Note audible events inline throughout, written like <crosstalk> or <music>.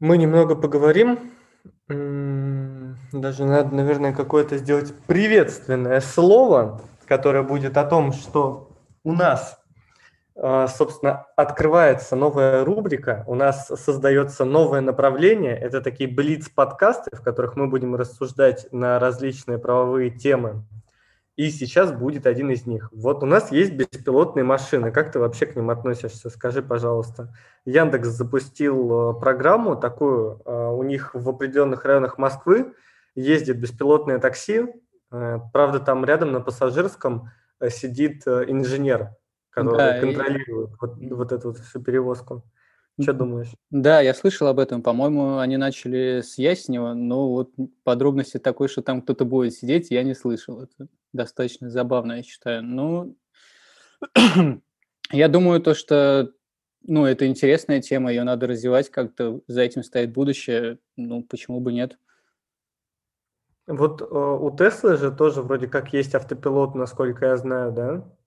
Мы немного поговорим. Даже надо, наверное, какое-то сделать приветственное слово, которое будет о том, что у нас, а, собственно, открывается новая рубрика, у нас создается новое направление. Это такие блиц-подкасты, в которых мы будем рассуждать на различные правовые темы и сейчас будет один из них. Вот у нас есть беспилотные машины. Как ты вообще к ним относишься? Скажи, пожалуйста. Яндекс запустил э, программу такую. Э, у них в определенных районах Москвы ездит беспилотное такси. Э, правда, там рядом на пассажирском сидит инженер, который да, контролирует и... вот, вот эту вот всю перевозку. Что думаешь? Да, я слышал об этом. По-моему, они начали с Яснева, но вот подробности такой, что там кто-то будет сидеть, я не слышал. Это достаточно забавно, я считаю. Ну, <clears throat> я думаю, то, что ну, это интересная тема, ее надо развивать как-то, за этим стоит будущее. Ну, почему бы нет? Вот э, у Теслы же тоже вроде как есть автопилот, насколько я знаю, да?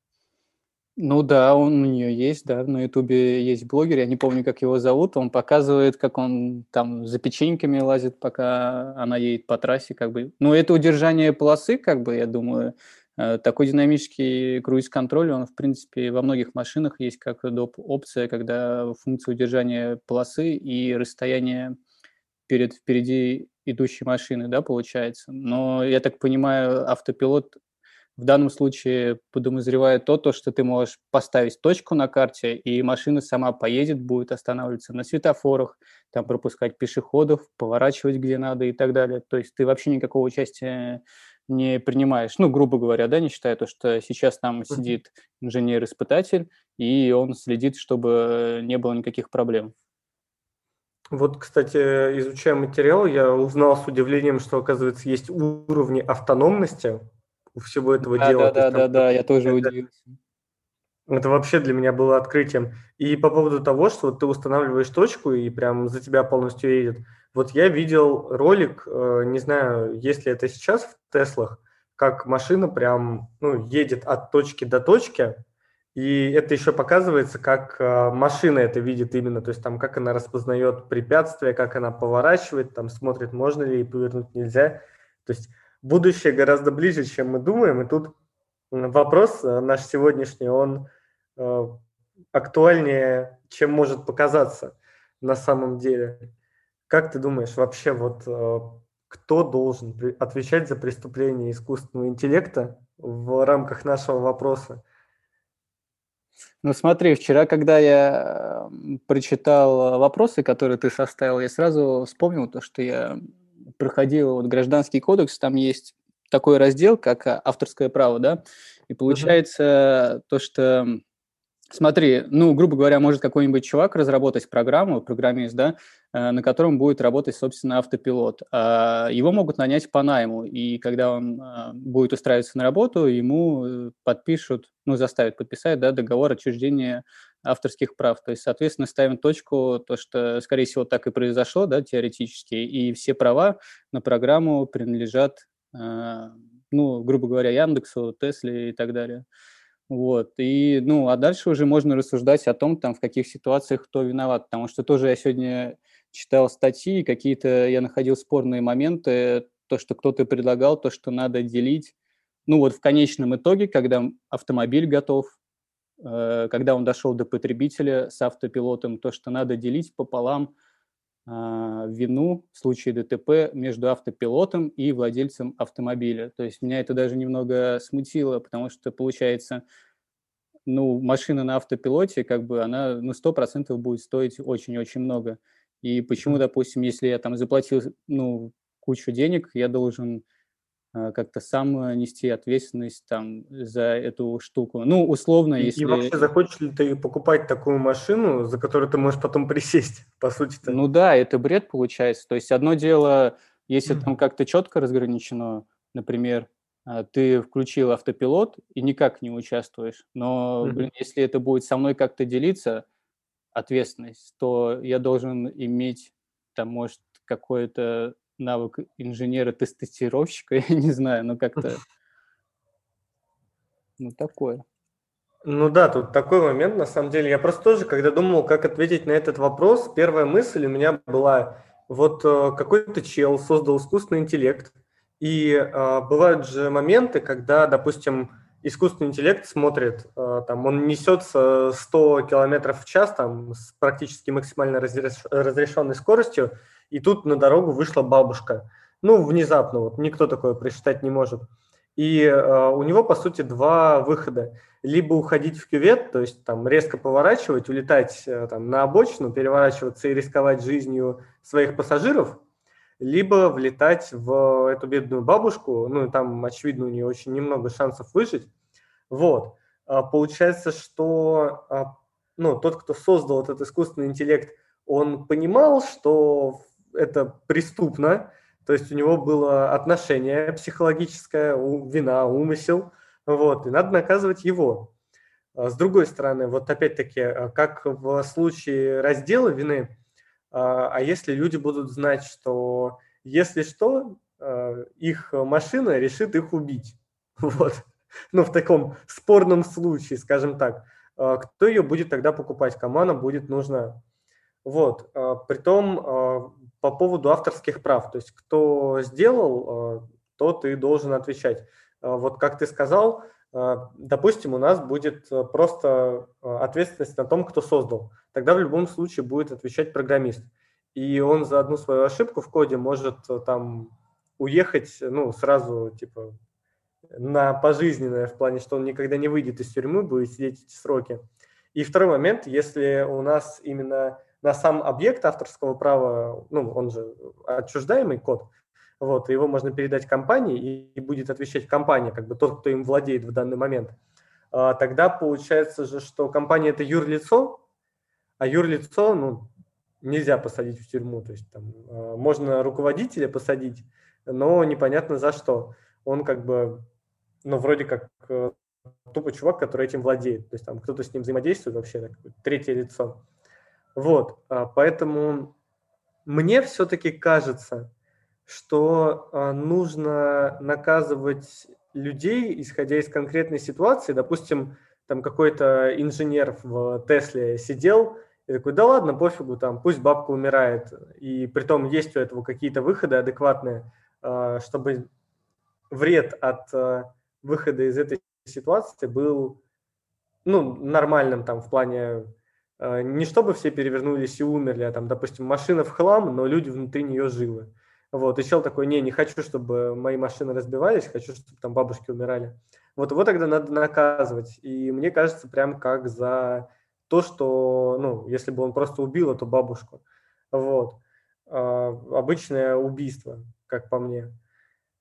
Ну да, он у нее есть, да, на Ютубе есть блогер, я не помню, как его зовут, он показывает, как он там за печеньками лазит, пока она едет по трассе, как бы. Ну, это удержание полосы, как бы, я думаю, э, такой динамический круиз-контроль, он, в принципе, во многих машинах есть как доп. опция, когда функция удержания полосы и расстояние перед впереди идущей машины, да, получается. Но, я так понимаю, автопилот в данном случае подозреваю то, то, что ты можешь поставить точку на карте, и машина сама поедет, будет останавливаться на светофорах, там пропускать пешеходов, поворачивать где надо и так далее. То есть ты вообще никакого участия не принимаешь, ну, грубо говоря, да, не считая то, что сейчас там сидит инженер-испытатель, и он следит, чтобы не было никаких проблем. Вот, кстати, изучая материал, я узнал с удивлением, что, оказывается, есть уровни автономности, всего этого да, дела. Да, да, да, да, я тоже это, удивился. Это вообще для меня было открытием. И по поводу того, что вот ты устанавливаешь точку и прям за тебя полностью едет. Вот я видел ролик, э, не знаю, есть ли это сейчас в Теслах, как машина прям ну, едет от точки до точки, и это еще показывается, как э, машина это видит именно, то есть там как она распознает препятствия, как она поворачивает, там смотрит, можно ли повернуть, нельзя. То есть будущее гораздо ближе, чем мы думаем. И тут вопрос э, наш сегодняшний, он э, актуальнее, чем может показаться на самом деле. Как ты думаешь, вообще вот э, кто должен отвечать за преступление искусственного интеллекта в рамках нашего вопроса? Ну смотри, вчера, когда я прочитал вопросы, которые ты составил, я сразу вспомнил то, что я проходил вот гражданский кодекс, там есть такой раздел, как а, авторское право, да, и получается uh-huh. то, что Смотри, ну, грубо говоря, может какой-нибудь чувак разработать программу, программист, да, э, на котором будет работать, собственно, автопилот. А его могут нанять по найму, и когда он а, будет устраиваться на работу, ему э, подпишут, ну, заставят подписать, да, договор отчуждения авторских прав. То есть, соответственно, ставим точку, то, что, скорее всего, так и произошло, да, теоретически, и все права на программу принадлежат, а, ну, грубо говоря, Яндексу, Тесле и так далее. Вот, и, ну, а дальше уже можно рассуждать о том, там, в каких ситуациях кто виноват, потому что тоже я сегодня читал статьи, какие-то я находил спорные моменты, то, что кто-то предлагал, то, что надо делить. Ну, вот в конечном итоге, когда автомобиль готов, э, когда он дошел до потребителя с автопилотом, то, что надо делить пополам а, вину в случае ДТП между автопилотом и владельцем автомобиля. То есть меня это даже немного смутило, потому что получается, ну, машина на автопилоте, как бы она, ну, сто процентов будет стоить очень-очень много. И почему, допустим, если я там заплатил, ну, кучу денег, я должен Э, как-то сам нести ответственность там за эту штуку. Ну, условно, и, если... И вообще, захочешь ли ты покупать такую машину, за которую ты можешь потом присесть, по сути -то? Ну да, это бред получается. То есть одно дело, если там как-то четко разграничено, например, э, ты включил автопилот и никак не участвуешь, но, блин, если это будет со мной как-то делиться, ответственность, то я должен иметь там, может, какое-то навык инженера-тестировщика, <laughs> я не знаю, но как-то, ну, такое. Ну да, тут такой момент, на самом деле. Я просто тоже, когда думал, как ответить на этот вопрос, первая мысль у меня была, вот э, какой-то чел создал искусственный интеллект, и э, бывают же моменты, когда, допустим, искусственный интеллект смотрит, э, там, он несется 100 километров в час, там, с практически максимально разреш... разрешенной скоростью, и тут на дорогу вышла бабушка. Ну, внезапно, вот никто такое просчитать не может. И э, у него, по сути, два выхода. Либо уходить в кювет, то есть там резко поворачивать, улетать э, там, на обочину, переворачиваться и рисковать жизнью своих пассажиров, либо влетать в эту бедную бабушку, ну, там, очевидно, у нее очень немного шансов выжить. Вот. А получается, что а, ну, тот, кто создал этот искусственный интеллект, он понимал, что это преступно, то есть у него было отношение психологическое, вина, умысел, вот, и надо наказывать его. А с другой стороны, вот опять-таки, а как в случае раздела вины, а если люди будут знать, что если что, их машина решит их убить, <laughs> вот, ну, в таком спорном случае, скажем так, кто ее будет тогда покупать, кому она будет нужна? Вот, притом по поводу авторских прав. То есть кто сделал, э, тот и должен отвечать. Э, вот как ты сказал, э, допустим, у нас будет просто ответственность на том, кто создал. Тогда в любом случае будет отвечать программист. И он за одну свою ошибку в коде может там уехать, ну, сразу, типа, на пожизненное, в плане, что он никогда не выйдет из тюрьмы, будет сидеть эти сроки. И второй момент, если у нас именно на сам объект авторского права, ну, он же отчуждаемый код, вот, его можно передать компании, и, и будет отвечать компания, как бы тот, кто им владеет в данный момент. А, тогда получается же, что компания – это юрлицо, а юрлицо, ну, нельзя посадить в тюрьму, то есть там а, можно руководителя посадить, но непонятно за что. Он как бы, ну, вроде как э, тупо чувак, который этим владеет, то есть там кто-то с ним взаимодействует вообще, так, третье лицо. Вот, а, поэтому мне все-таки кажется, что а, нужно наказывать людей, исходя из конкретной ситуации. Допустим, там какой-то инженер в Тесле сидел и такой, да ладно, пофигу, там, пусть бабка умирает. И при том есть у этого какие-то выходы адекватные, а, чтобы вред от выхода из этой ситуации был ну, нормальным там в плане не чтобы все перевернулись и умерли, а там, допустим, машина в хлам, но люди внутри нее живы. Вот, и чел такой, не, не хочу, чтобы мои машины разбивались, хочу, чтобы там бабушки умирали. Вот его тогда надо наказывать. И мне кажется, прям как за то, что, ну, если бы он просто убил эту бабушку. Вот. А, обычное убийство, как по мне.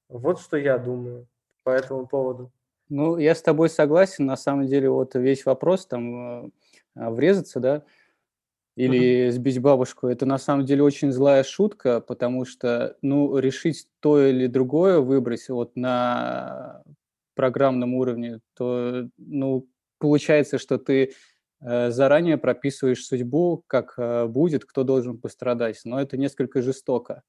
Вот что я думаю по этому поводу. Ну, я с тобой согласен. На самом деле, вот весь вопрос там э, врезаться, да, или uh-huh. сбить бабушку, это на самом деле очень злая шутка, потому что, ну, решить то или другое выбрать вот на программном уровне, то, ну, получается, что ты э, заранее прописываешь судьбу, как э, будет, кто должен пострадать, но это несколько жестоко.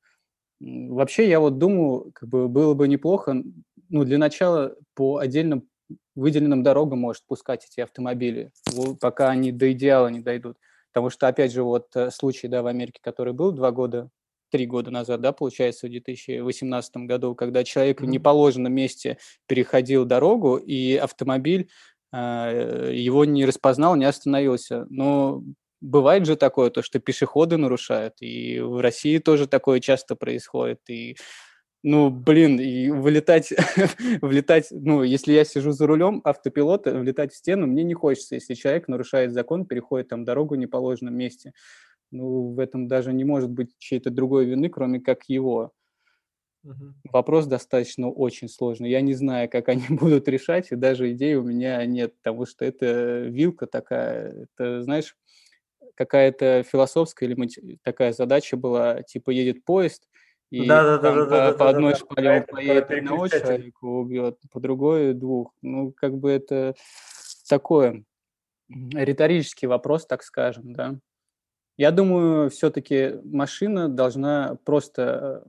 Вообще, я вот думаю, как бы было бы неплохо, ну, для начала по отдельным выделенным дорогам может пускать эти автомобили, пока они до идеала не дойдут. Потому что, опять же, вот э, случай, да, в Америке, который был два года, три года назад, да, получается, в 2018 году, когда человек в неположенном месте переходил дорогу, и автомобиль э, его не распознал, не остановился. Но бывает же такое, то, что пешеходы нарушают, и в России тоже такое часто происходит, и ну, блин, и вылетать, <laughs> влетать, ну, если я сижу за рулем автопилота, влетать в стену мне не хочется, если человек нарушает закон, переходит там дорогу в неположенном месте. Ну, в этом даже не может быть чьей-то другой вины, кроме как его. Угу. Вопрос достаточно очень сложный. Я не знаю, как они <laughs> будут решать, и даже идеи у меня нет, потому что это вилка такая, это, знаешь, какая-то философская или такая задача была, типа едет поезд, и да, да, да, да, по, да, по да, одной да, шпале он поедет одного человека убьет, по другой двух. Ну, как бы это такое риторический вопрос, так скажем, да. Я думаю, все-таки машина должна просто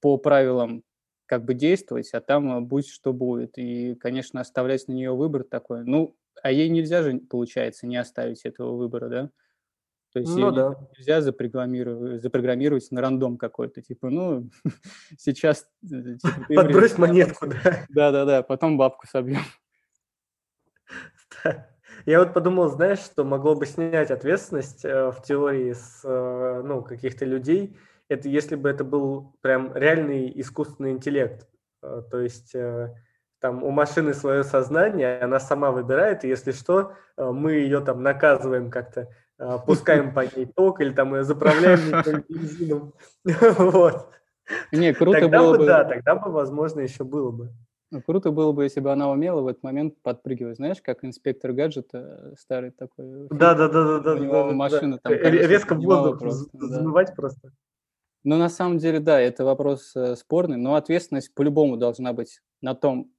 по правилам как бы действовать, а там э, будь что будет. И, конечно, оставлять на нее выбор такой. Ну, а ей нельзя же, получается, не оставить этого выбора, да? То есть ну, да. нельзя запрограммировать, запрограммировать на рандом какой-то, типа, ну, <laughs> сейчас... Э, типа, Подбрось монетку, да? Да-да-да, потом бабку собьем. Я вот подумал, знаешь, что могло бы снять ответственность э, в теории с ну, каких-то людей, это если бы это был прям реальный искусственный интеллект. Э, то есть э, там у машины свое сознание, она сама выбирает, и если что, э, мы ее там наказываем как-то, пускаем по ней ток или там ее заправляем бензином. <laughs> Вот. Не, круто тогда было бы, Да, тогда бы, возможно, еще было бы. Ну, круто было бы, если бы она умела в этот момент подпрыгивать. Знаешь, как инспектор гаджета старый такой. Да, да, да, да, да. Машина там. Резко в воздух взмывать просто. Ну, на самом деле, да, это вопрос э, спорный, но ответственность по-любому должна быть на том,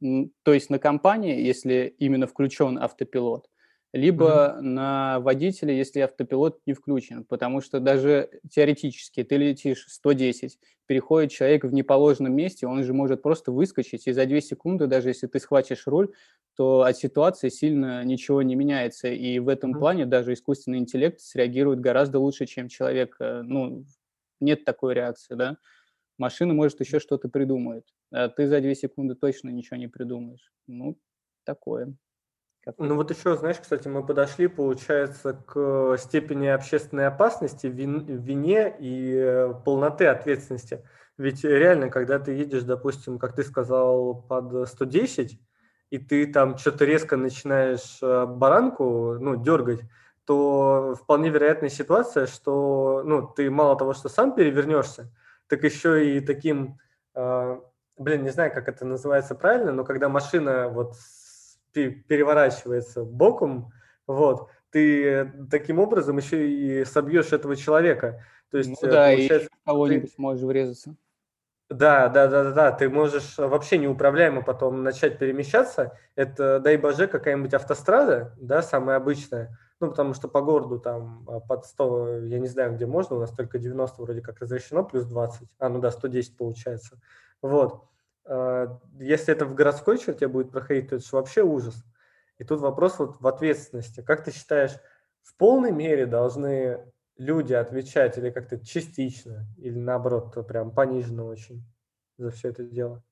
то есть на компании, если именно включен автопилот, либо mm-hmm. на водителе, если автопилот не включен, потому что даже теоретически ты летишь 110, переходит человек в неположенном месте, он же может просто выскочить, и за 2 секунды, даже если ты схватишь руль, то от ситуации сильно ничего не меняется, и в этом mm-hmm. плане даже искусственный интеллект среагирует гораздо лучше, чем человек, э, ну, нет такой реакции, да, машина может еще что-то придумает, а ты за две секунды точно ничего не придумаешь. Ну, такое. Ну вот еще, знаешь, кстати, мы подошли, получается, к степени общественной опасности, вин, вине и э, полноты ответственности. Ведь реально, когда ты едешь, допустим, как ты сказал, под 110, и ты там что-то резко начинаешь э, баранку, ну, дергать, то вполне вероятная ситуация, что ну, ты мало того, что сам перевернешься, так еще и таким, э, блин, не знаю, как это называется правильно, но когда машина вот переворачивается боком, вот, ты таким образом еще и собьешь этого человека. То есть, ну, да, и кого-нибудь ты... можешь врезаться. Да, да, да, да, да. Ты можешь вообще неуправляемо потом начать перемещаться. Это, дай боже, какая-нибудь автострада, да, самая обычная ну, потому что по городу там а, под 100, я не знаю, где можно, у нас только 90 вроде как разрешено, плюс 20. А, ну да, 110 получается. Вот. А, если это в городской черте будет проходить, то это же вообще ужас. И тут вопрос вот в ответственности. Как ты считаешь, в полной мере должны люди отвечать или как-то частично, или наоборот, прям пониженно очень за все это дело?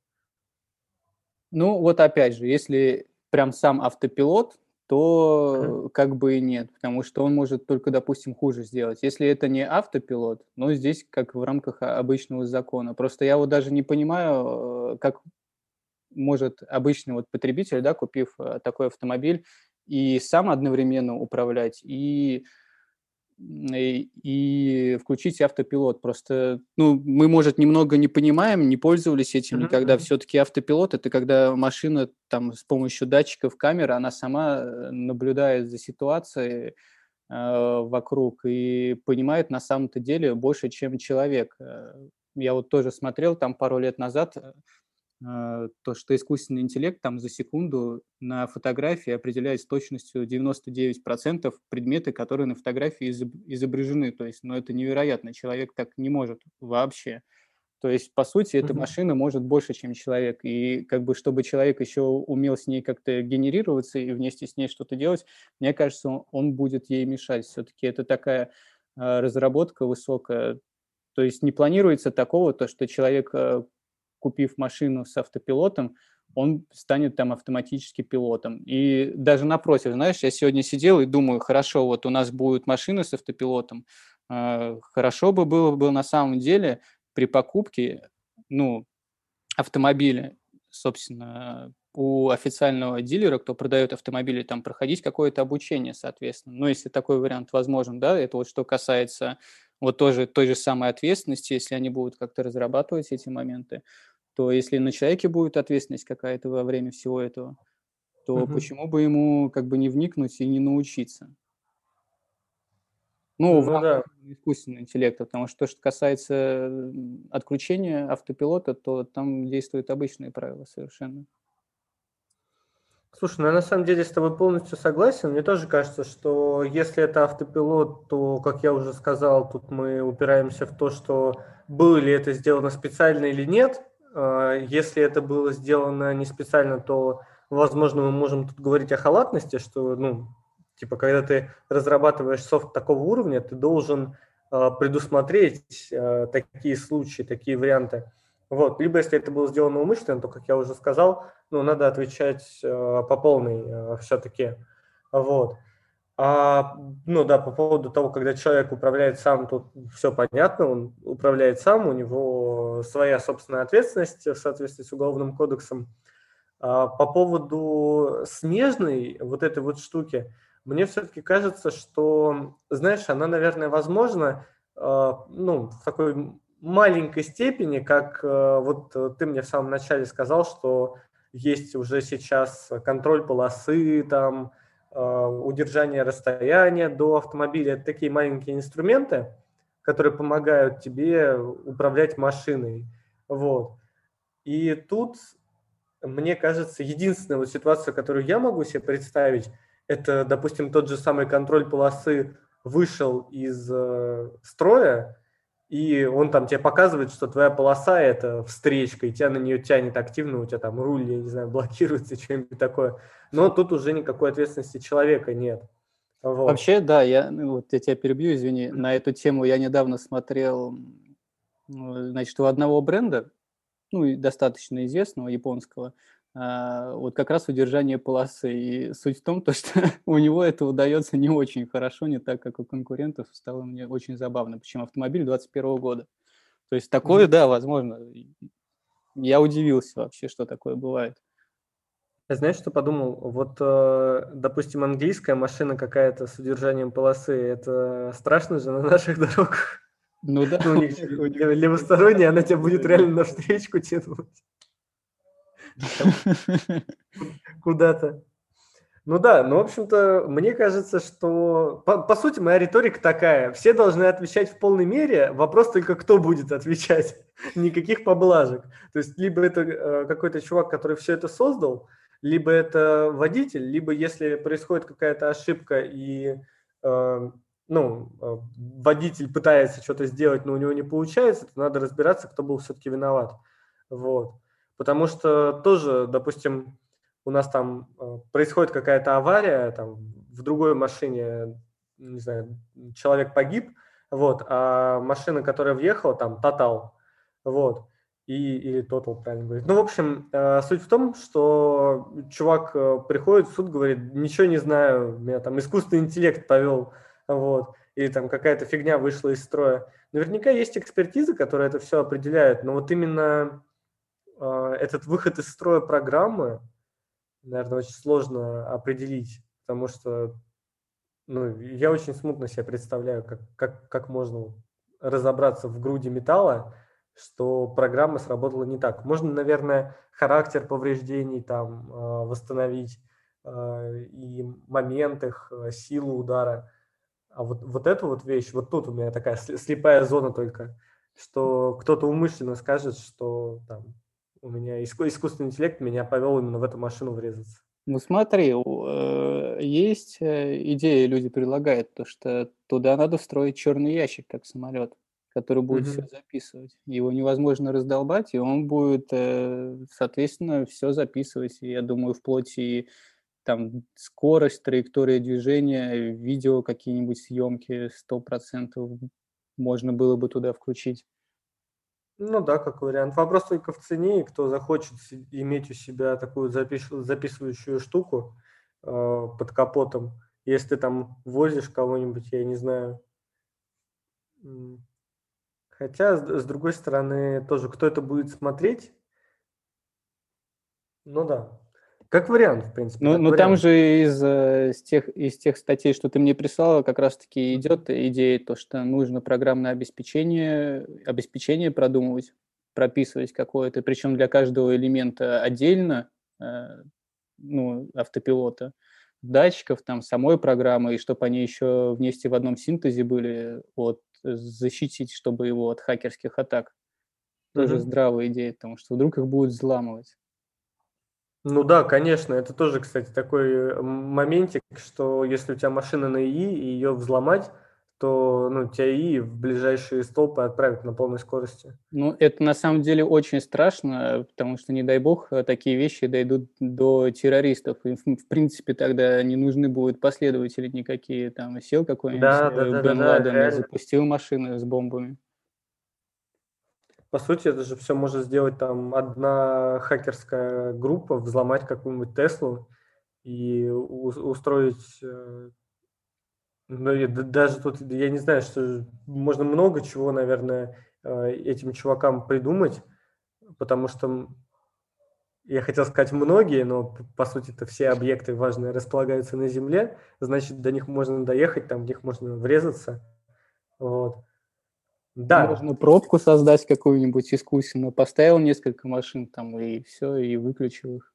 Ну, вот опять же, если прям сам автопилот, то как бы и нет, потому что он может только, допустим, хуже сделать. Если это не автопилот, ну, здесь как в рамках обычного закона. Просто я вот даже не понимаю, э, как может обычный вот потребитель, да, купив э, такой автомобиль, и сам одновременно управлять, и и, и включить автопилот. Просто, ну, мы, может, немного не понимаем, не пользовались этим mm-hmm. никогда. Все-таки автопилот – это когда машина там с помощью датчиков камеры, она сама э, наблюдает за ситуацией э, вокруг и понимает на самом-то деле больше, чем человек. Э, я вот тоже смотрел там пару лет назад э, то, что искусственный интеллект там за секунду на фотографии определяет с точностью 99% предметы, которые на фотографии изображены. То есть, ну, это невероятно. Человек так не может вообще. То есть, по сути, эта mm-hmm. машина может больше, чем человек. И как бы, чтобы человек еще умел с ней как-то генерироваться и вместе с ней что-то делать, мне кажется, он, он будет ей мешать. Все-таки это такая э, разработка высокая. То есть не планируется такого, то, что человек э, купив машину с автопилотом, он станет там автоматически пилотом. И даже напротив, знаешь, я сегодня сидел и думаю, хорошо, вот у нас будет машина с автопилотом, а, хорошо бы было бы на самом деле при покупке, ну, автомобиля, собственно, у официального дилера, кто продает автомобили, там проходить какое-то обучение, соответственно. Ну, если такой вариант возможен, да, это вот что касается вот тоже той же самой ответственности, если они будут как-то разрабатывать эти моменты то если на человеке будет ответственность какая-то во время всего этого, то угу. почему бы ему как бы не вникнуть и не научиться? Ну, ну в да. искусственного интеллекта, потому что то, что касается отключения автопилота, то там действуют обычные правила совершенно. Слушай, ну я на самом деле с тобой полностью согласен. Мне тоже кажется, что если это автопилот, то, как я уже сказал, тут мы упираемся в то, что было ли это сделано специально или нет. Э, если это было сделано не специально, то, возможно, мы можем тут говорить о халатности, что, ну, типа, когда ты разрабатываешь софт такого уровня, ты должен э, предусмотреть э, такие случаи, такие варианты. Вот. Либо, если это было сделано умышленно, то, как я уже сказал, ну, надо отвечать по полной все-таки. Вот. А, ну да, по поводу того, когда человек управляет сам, тут все понятно, он управляет сам, у него своя собственная ответственность в соответствии с Уголовным кодексом. А, по поводу снежной вот этой вот штуки, мне все-таки кажется, что, знаешь, она, наверное, возможна а, ну, в такой маленькой степени, как а, вот ты мне в самом начале сказал, что есть уже сейчас контроль полосы, там, удержание расстояния до автомобиля. Это такие маленькие инструменты, которые помогают тебе управлять машиной. Вот. И тут, мне кажется, единственная вот ситуация, которую я могу себе представить, это, допустим, тот же самый контроль полосы вышел из э, строя, и он там тебе показывает, что твоя полоса – это встречка, и тебя на нее тянет активно, у тебя там руль, я не знаю, <laughs> блокируется, что-нибудь такое. Но тут уже никакой ответственности человека нет. Вот. Вообще, да, я, ну, вот я тебя перебью, извини, на эту тему я недавно смотрел, значит, у одного бренда, ну, достаточно известного, японского, вот как раз удержание полосы. И суть в том, то, <laughs> что у него это удается не очень хорошо, не так, как у конкурентов. Стало мне очень забавно. Причем автомобиль 21 года. То есть такое, да, возможно. Я удивился вообще, что такое бывает. Знаешь, что подумал? Вот, э, допустим, английская машина какая-то с удержанием полосы, это страшно же на наших <laughs> дорогах. Ну да. Ну, у них <laughs> левосторонняя, она тебя будет реально на встречку тянуть. <laughs> куда-то. Ну да, ну, в общем-то, мне кажется, что, по, по сути, моя риторика такая. Все должны отвечать в полной мере, вопрос только, кто будет отвечать. <laughs> Никаких поблажек. То есть, либо это э, какой-то чувак, который все это создал, либо это водитель, либо если происходит какая-то ошибка и э, ну, э, водитель пытается что-то сделать, но у него не получается, то надо разбираться, кто был все-таки виноват. Вот. Потому что тоже, допустим, у нас там э, происходит какая-то авария, там в другой машине, не знаю, человек погиб, вот, а машина, которая въехала, там, Total, вот, и, или Total, правильно говорить. Ну, в общем, э, суть в том, что чувак э, приходит в суд, говорит, ничего не знаю, меня там искусственный интеллект повел, вот, или там какая-то фигня вышла из строя. Наверняка есть экспертизы, которые это все определяют, но вот именно этот выход из строя программы, наверное, очень сложно определить, потому что ну, я очень смутно себе представляю, как, как, как можно разобраться в груди металла, что программа сработала не так. Можно, наверное, характер повреждений там а, восстановить а, и момент их, силу удара. А вот, вот эту вот вещь, вот тут у меня такая слепая зона только, что кто-то умышленно скажет, что там у меня искусственный интеллект меня повел именно в эту машину врезаться. Ну смотри, э, есть э, идея, люди предлагают, то, что туда надо встроить черный ящик, как самолет, который будет mm-hmm. все записывать. Его невозможно раздолбать, и он будет, э, соответственно, все записывать. Я думаю, вплоть и там скорость, траектория движения, видео какие-нибудь съемки, сто процентов можно было бы туда включить. Ну да, как вариант. Вопрос только в цене, и кто захочет иметь у себя такую запис записывающую штуку э, под капотом, если ты там возишь кого-нибудь, я не знаю. Хотя, с, другой стороны, тоже кто это будет смотреть? Ну да, как вариант, в принципе. Ну, ну там же из, э, из, тех, из тех статей, что ты мне прислала, как раз-таки идет идея, то, что нужно программное обеспечение, обеспечение продумывать, прописывать какое-то, причем для каждого элемента отдельно, э, ну, автопилота, датчиков, там, самой программы, и чтобы они еще вместе в одном синтезе были, вот, защитить, чтобы его от хакерских атак. Тоже mm-hmm. здравая идея, потому что вдруг их будут взламывать. Ну да, конечно, это тоже, кстати, такой э, моментик, что если у тебя машина на ИИ и ее взломать, то ну, тебя и в ближайшие столбы отправят на полной скорости. Ну, это на самом деле очень страшно, потому что, не дай бог, такие вещи дойдут до террористов. И, в принципе, тогда не нужны будут последователи никакие. Там сел какой-нибудь да, да, да, Бен да, Ладен да, и запустил машины с бомбами. По сути, это же все может сделать там одна хакерская группа, взломать какую-нибудь Теслу и устроить э, ну, я, даже тут, я не знаю, что можно много чего, наверное, э, этим чувакам придумать, потому что я хотел сказать многие, но по сути это все объекты важные располагаются на Земле, значит, до них можно доехать, там в них можно врезаться. Вот. Да. Можно пробку создать какую-нибудь искусственно, поставил несколько машин там и все, и выключил их,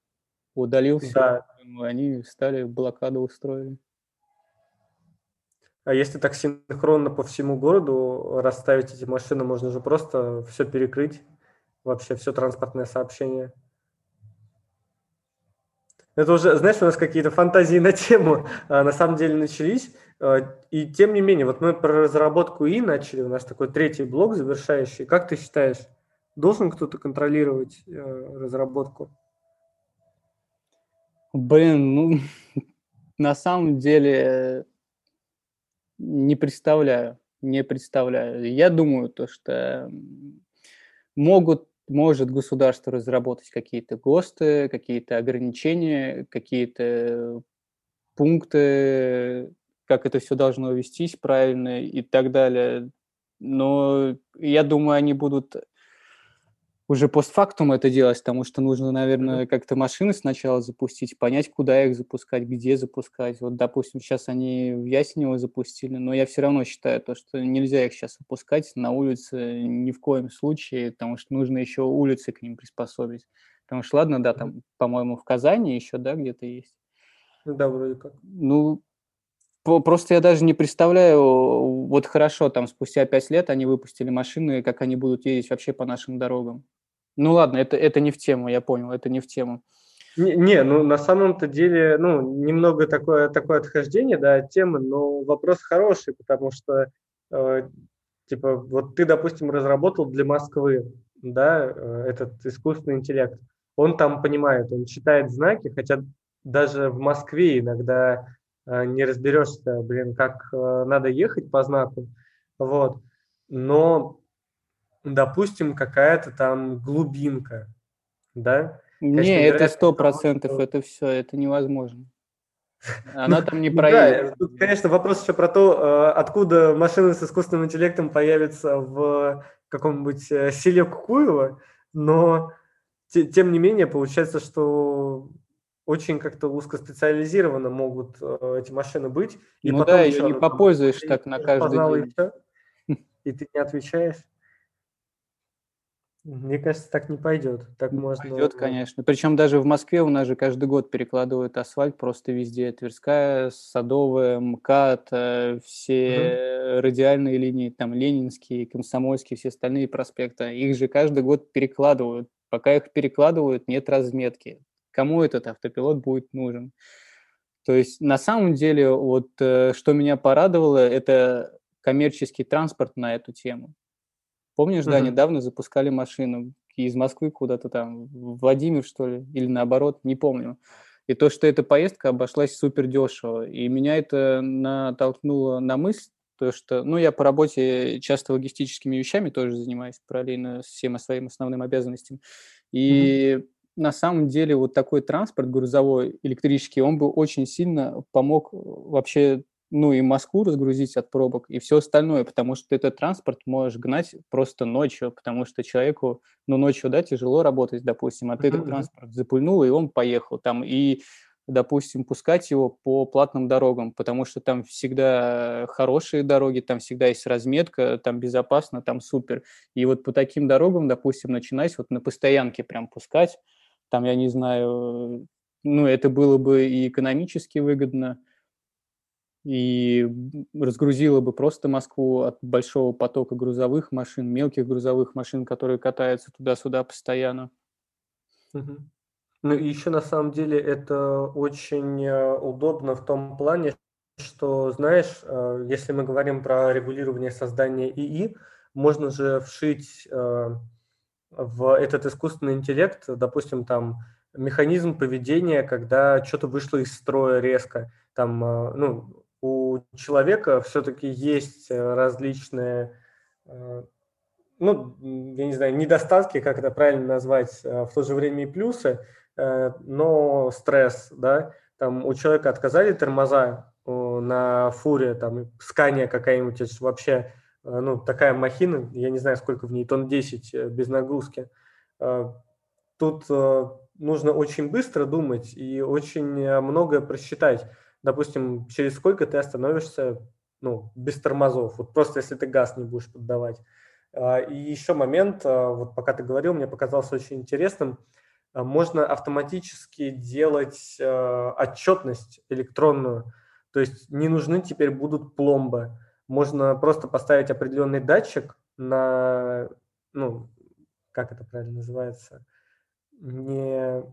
удалил все, да. они стали блокаду устроили. А если так синхронно по всему городу расставить эти машины, можно же просто все перекрыть, вообще все транспортное сообщение. Это уже, знаешь, у нас какие-то фантазии на тему а, на самом деле начались. А, и тем не менее, вот мы про разработку И начали, у нас такой третий блок завершающий. Как ты считаешь, должен кто-то контролировать э, разработку? Блин, ну, <laughs> на самом деле не представляю, не представляю. Я думаю, то, что могут, может государство разработать какие-то ГОСТы, какие-то ограничения, какие-то пункты, как это все должно вестись правильно и так далее. Но я думаю, они будут уже постфактум это делать, потому что нужно, наверное, как-то машины сначала запустить, понять, куда их запускать, где запускать. Вот, допустим, сейчас они в Ясенево запустили, но я все равно считаю то, что нельзя их сейчас выпускать на улице ни в коем случае, потому что нужно еще улицы к ним приспособить. Потому что, ладно, да, там, по-моему, в Казани еще, да, где-то есть. Да, вроде как. Ну, Просто я даже не представляю, вот хорошо, там спустя пять лет они выпустили машины, как они будут ездить вообще по нашим дорогам. Ну ладно, это, это не в тему, я понял, это не в тему. Не, не ну на самом-то деле, ну, немного такое, такое отхождение, да, от темы, но вопрос хороший, потому что, э, типа, вот ты, допустим, разработал для Москвы, да, э, этот искусственный интеллект, он там понимает, он читает знаки, хотя даже в Москве иногда не разберешься, блин, как э, надо ехать по знаку, вот, но допустим, какая-то там глубинка, да? Не, это сто процентов, что... это все, это невозможно. <laughs> Она там не проедет. Да, тут, конечно, вопрос еще про то, э, откуда машины с искусственным интеллектом появятся в каком-нибудь э, селе Кукуево, но тем не менее получается, что очень как-то узкоспециализированно могут э, эти машины быть. И ну потом да, ее не попользуешь так на каждый день. И, <laughs> и ты не отвечаешь. Мне кажется, так не пойдет. Так не можно. Пойдет, конечно. Причем даже в Москве у нас же каждый год перекладывают асфальт просто везде. Тверская, Садовая, МКАД, э, все угу. радиальные линии, там Ленинские, Комсомольские, все остальные проспекты. Их же каждый год перекладывают. Пока их перекладывают, нет разметки. Кому этот автопилот будет нужен? То есть на самом деле вот э, что меня порадовало, это коммерческий транспорт на эту тему. Помнишь, да, недавно запускали машину из Москвы куда-то там, в Владимир, что ли, или наоборот, не помню. И то, что эта поездка обошлась супер дешево. И меня это натолкнуло на мысль, то, что, ну, я по работе часто логистическими вещами тоже занимаюсь, параллельно с всем своим основным обязанностям. И mm-hmm. На самом деле вот такой транспорт грузовой, электрический, он бы очень сильно помог вообще ну и Москву разгрузить от пробок и все остальное, потому что этот транспорт можешь гнать просто ночью, потому что человеку, ну, ночью, да, тяжело работать, допустим, а ты этот транспорт запульнул, и он поехал там, и допустим, пускать его по платным дорогам, потому что там всегда хорошие дороги, там всегда есть разметка, там безопасно, там супер. И вот по таким дорогам, допустим, начинать вот на постоянке прям пускать, там, я не знаю, ну, это было бы и экономически выгодно, и разгрузила бы просто Москву от большого потока грузовых машин, мелких грузовых машин, которые катаются туда-сюда постоянно. Ну и еще на самом деле это очень э, удобно в том плане, что, знаешь, э, если мы говорим про регулирование создания ИИ, можно же вшить э, в этот искусственный интеллект, допустим, там механизм поведения, когда что-то вышло из строя резко. Там, э, ну, у человека все-таки есть различные, ну, я не знаю, недостатки, как это правильно назвать, в то же время и плюсы, но стресс, да, там у человека отказали тормоза, на фуре, там, Скания какая-нибудь, вообще, э, ну, такая махина, я не знаю, сколько в ней, тонн 10 э, без нагрузки. Э, тут нужно очень быстро думать и очень многое просчитать. Допустим, через сколько ты остановишься, ну, без тормозов, вот просто если ты газ не будешь поддавать. И еще момент, вот пока ты говорил, мне показался очень интересным, можно автоматически делать отчетность электронную, то есть не нужны теперь будут пломбы. Можно просто поставить определенный датчик на, ну, как это правильно называется, не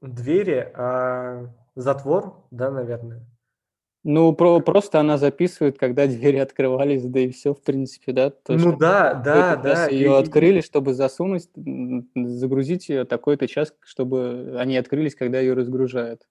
двери, а затвор, да, наверное. Ну, про, просто она записывает, когда двери открывались, да и все, в принципе, да? То, ну да, да, да. Ее и... открыли, чтобы засунуть, загрузить ее такой-то час, чтобы они открылись, когда ее разгружают.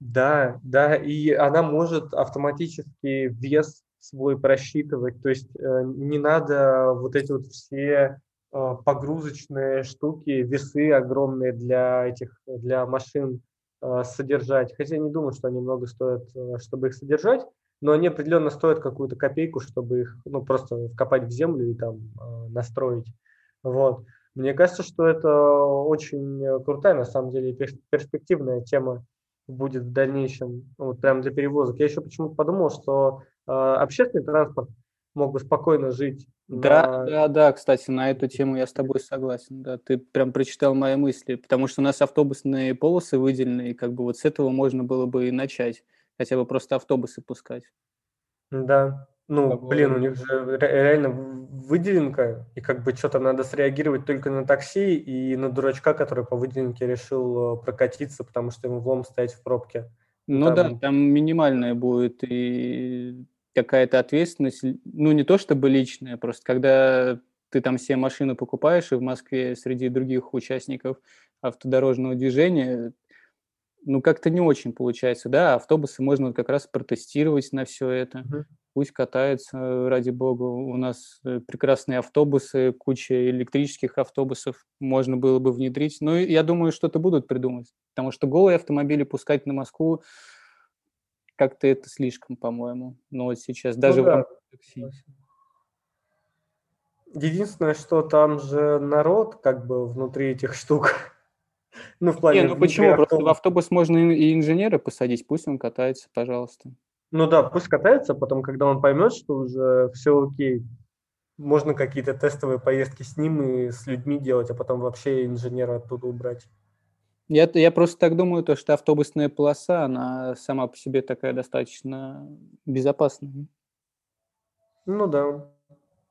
Да, да, и она может автоматически вес свой просчитывать, то есть э, не надо вот эти вот все э, погрузочные штуки, весы огромные для этих, для машин э, содержать. Хотя я не думаю, что они много стоят, чтобы их содержать, но они определенно стоят какую-то копейку, чтобы их ну, просто вкопать в землю и там настроить. Вот. Мне кажется, что это очень крутая, на самом деле, перспективная тема будет в дальнейшем, вот прям для перевозок. Я еще почему-то подумал, что общественный транспорт мог бы спокойно жить. Да, на... да, да, кстати, на эту тему я с тобой согласен. Да, ты прям прочитал мои мысли, потому что у нас автобусные полосы выделены, и как бы вот с этого можно было бы и начать, хотя бы просто автобусы пускать. Да, ну, блин, у них же реально выделенка, и как бы что-то надо среагировать только на такси и на дурачка, который по выделенке решил э, прокатиться, потому что ему влом стоять в пробке. Ну там... да, там минимальная будет и какая-то ответственность, ну не то чтобы личная, просто когда ты там все машины покупаешь, и в Москве среди других участников автодорожного движения, ну как-то не очень получается, да, автобусы можно как раз протестировать на все это. Uh-huh пусть катаются, ради бога. У нас э, прекрасные автобусы, куча электрических автобусов можно было бы внедрить. Ну, я думаю, что-то будут придумать, потому что голые автомобили пускать на Москву как-то это слишком, по-моему. Но вот сейчас даже ну, да. такси. Единственное, что там же народ как бы внутри этих штук. <laughs> ну, в плане... Не, ну почему? Автобус. Просто в автобус можно и инженера посадить, пусть он катается, пожалуйста. Ну да, пусть катается, потом, когда он поймет, что уже все окей, можно какие-то тестовые поездки с ним и с людьми делать, а потом вообще инженера оттуда убрать. Я, я просто так думаю, то, что автобусная полоса, она сама по себе такая достаточно безопасная. Ну да.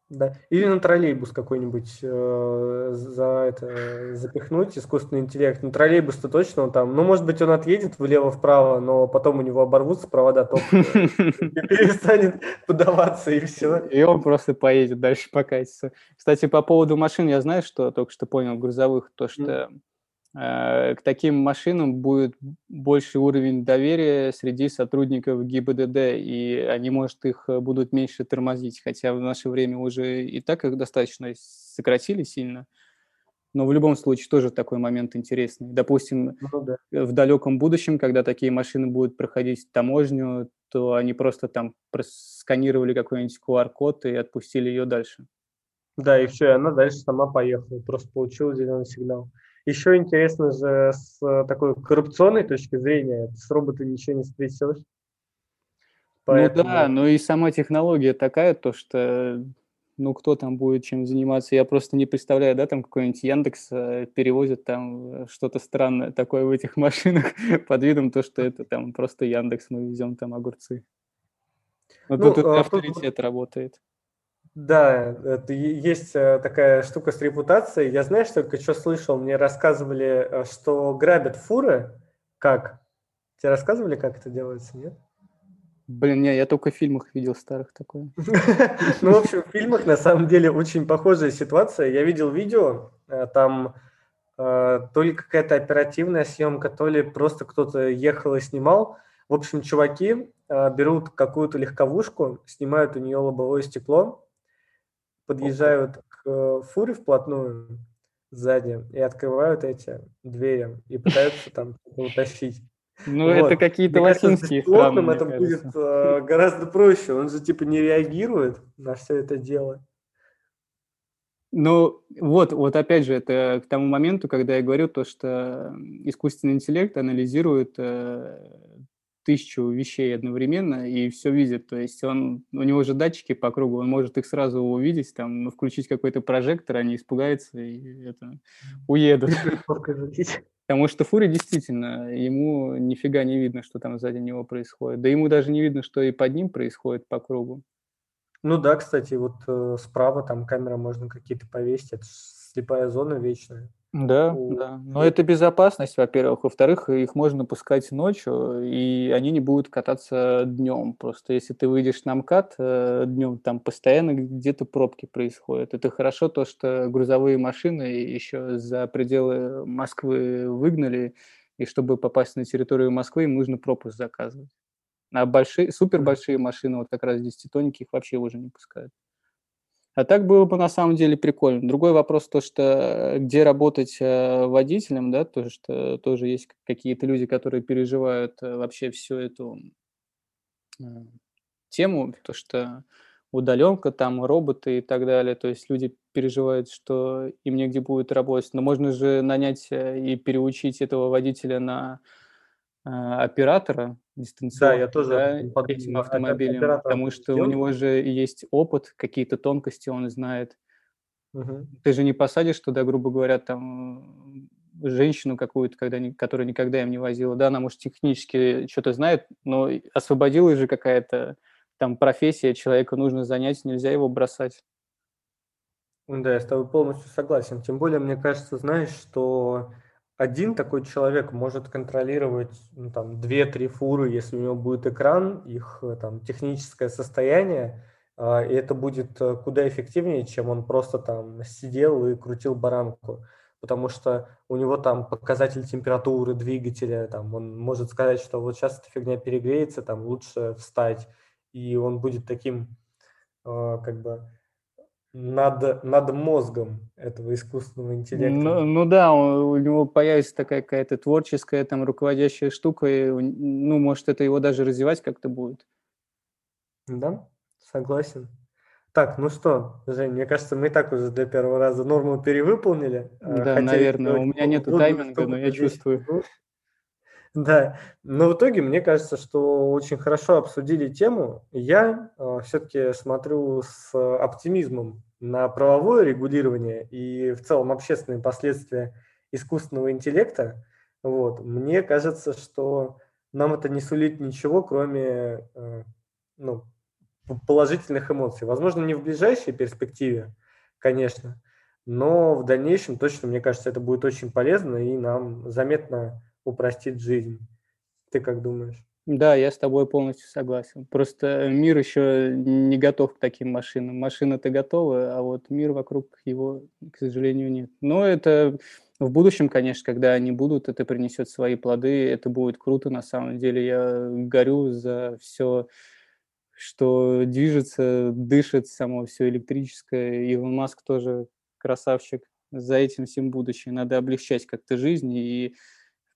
Да. Или на троллейбус какой-нибудь э, за это запихнуть, искусственный интеллект. Ну, троллейбус-то точно он там, ну, может быть, он отъедет влево-вправо, но потом у него оборвутся провода, ток <laughs> перестанет подаваться, и все. И он просто поедет дальше <laughs> покатится. Кстати, по поводу машин, я знаю, что только что понял, грузовых, то, что к таким машинам будет больший уровень доверия среди сотрудников ГИБДД, и они, может, их э, будут меньше тормозить, хотя в наше время уже и так их достаточно сократили сильно. Но в любом случае тоже такой момент интересный. Допустим, ну, да. в далеком будущем, когда такие машины будут проходить таможню, то они просто там сканировали какой-нибудь QR-код и отпустили ее дальше. Да, и все, и она дальше сама поехала, просто получила зеленый сигнал. Еще интересно же с э, такой коррупционной точки зрения, с роботом ничего не стрясешь. Поэтому... Ну да, но и сама технология такая, то что ну кто там будет чем заниматься, я просто не представляю, да, там какой-нибудь Яндекс э, перевозит там э, что-то странное такое в этих <laughs> машинах под видом то, что это там просто Яндекс, мы везем там огурцы. Но ну, тут а, авторитет тут... работает. Да, это есть э, такая штука с репутацией. Я знаешь, только что слышал, мне рассказывали, э, что грабят фуры. Как? Тебе рассказывали, как это делается, нет? Блин, не, я только в фильмах видел старых такое. <laughs> Ну, в общем, в фильмах на самом деле очень похожая ситуация. Я видел видео, э, там то ли какая-то оперативная съемка, то ли просто кто-то ехал и снимал. В общем, чуваки берут какую-то легковушку, снимают у нее лобовое стекло, подъезжают к фуре вплотную сзади и открывают эти двери и пытаются там утащить. Ну, вот. это какие-то латинские страны, это будет э, гораздо проще. Он же типа не реагирует на все это дело. Ну, вот, вот опять же, это к тому моменту, когда я говорю то, что искусственный интеллект анализирует э, тысячу вещей одновременно и все видит. То есть он, у него же датчики по кругу, он может их сразу увидеть, там, включить какой-то прожектор, они испугаются и это, уедут. Потому что Фури действительно, ему нифига не видно, что там сзади него происходит. Да ему даже не видно, что и под ним происходит по кругу. Ну да, кстати, вот э, справа там камера можно какие-то повесить, это слепая зона вечная. Да, У... да. Но это безопасность, во-первых. Во-вторых, их можно пускать ночью, и они не будут кататься днем. Просто если ты выйдешь на МКАД э, днем, там постоянно где-то пробки происходят. Это хорошо то, что грузовые машины еще за пределы Москвы выгнали, и чтобы попасть на территорию Москвы, им нужно пропуск заказывать. А большие, супер большие машины, вот как раз 10 их вообще уже не пускают. А так было бы на самом деле прикольно. Другой вопрос то, что э, где работать э, водителем, да, то, что тоже есть какие-то люди, которые переживают э, вообще всю эту тему, то, что удаленка, там роботы и так далее. То есть люди переживают, что им негде будет работать. Но можно же нанять и переучить этого водителя на оператора, дистанционно да, я тоже да, этим автомобилем, потому что у него же есть опыт, какие-то тонкости он знает. Угу. Ты же не посадишь туда, грубо говоря, там женщину какую-то, когда, которая никогда им не возила. Да, она, может, технически что-то знает, но освободилась же какая-то там профессия, человека нужно занять, нельзя его бросать. Да, я с тобой полностью согласен. Тем более, мне кажется, знаешь, что один такой человек может контролировать ну, там, 2-3 фуры, если у него будет экран, их э, там, техническое состояние, э, и это будет э, куда эффективнее, чем он просто там сидел и крутил баранку. Потому что у него там показатель температуры двигателя, там, он может сказать, что вот сейчас эта фигня перегреется, там лучше встать, и он будет таким э, как бы над, над мозгом этого искусственного интеллекта. Ну, ну да, у, у него появится такая какая-то творческая, там, руководящая штука, и, ну, может, это его даже развивать как-то будет. Да, согласен. Так, ну что, Жень, мне кажется, мы и так уже для первого раза норму перевыполнили. А, да, наверное, у меня нет тайминга, но я чувствую. <laughs> Да, но в итоге мне кажется, что очень хорошо обсудили тему. Я э, все-таки смотрю с оптимизмом на правовое регулирование и в целом общественные последствия искусственного интеллекта. Вот. Мне кажется, что нам это не сулит ничего, кроме э, ну, положительных эмоций. Возможно, не в ближайшей перспективе, конечно, но в дальнейшем точно, мне кажется, это будет очень полезно и нам заметно упростит жизнь. Ты как думаешь? Да, я с тобой полностью согласен. Просто мир еще не готов к таким машинам. Машины-то готовы, а вот мир вокруг его, к сожалению, нет. Но это в будущем, конечно, когда они будут, это принесет свои плоды, это будет круто на самом деле. Я горю за все, что движется, дышит, само все электрическое. Илон Маск тоже красавчик. За этим всем будущее. Надо облегчать как-то жизнь и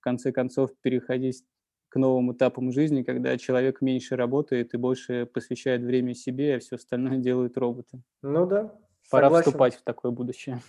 конце концов переходить к новым этапам жизни, когда человек меньше работает и больше посвящает время себе, а все остальное делают роботы. Ну да. Пора согласен. вступать в такое будущее.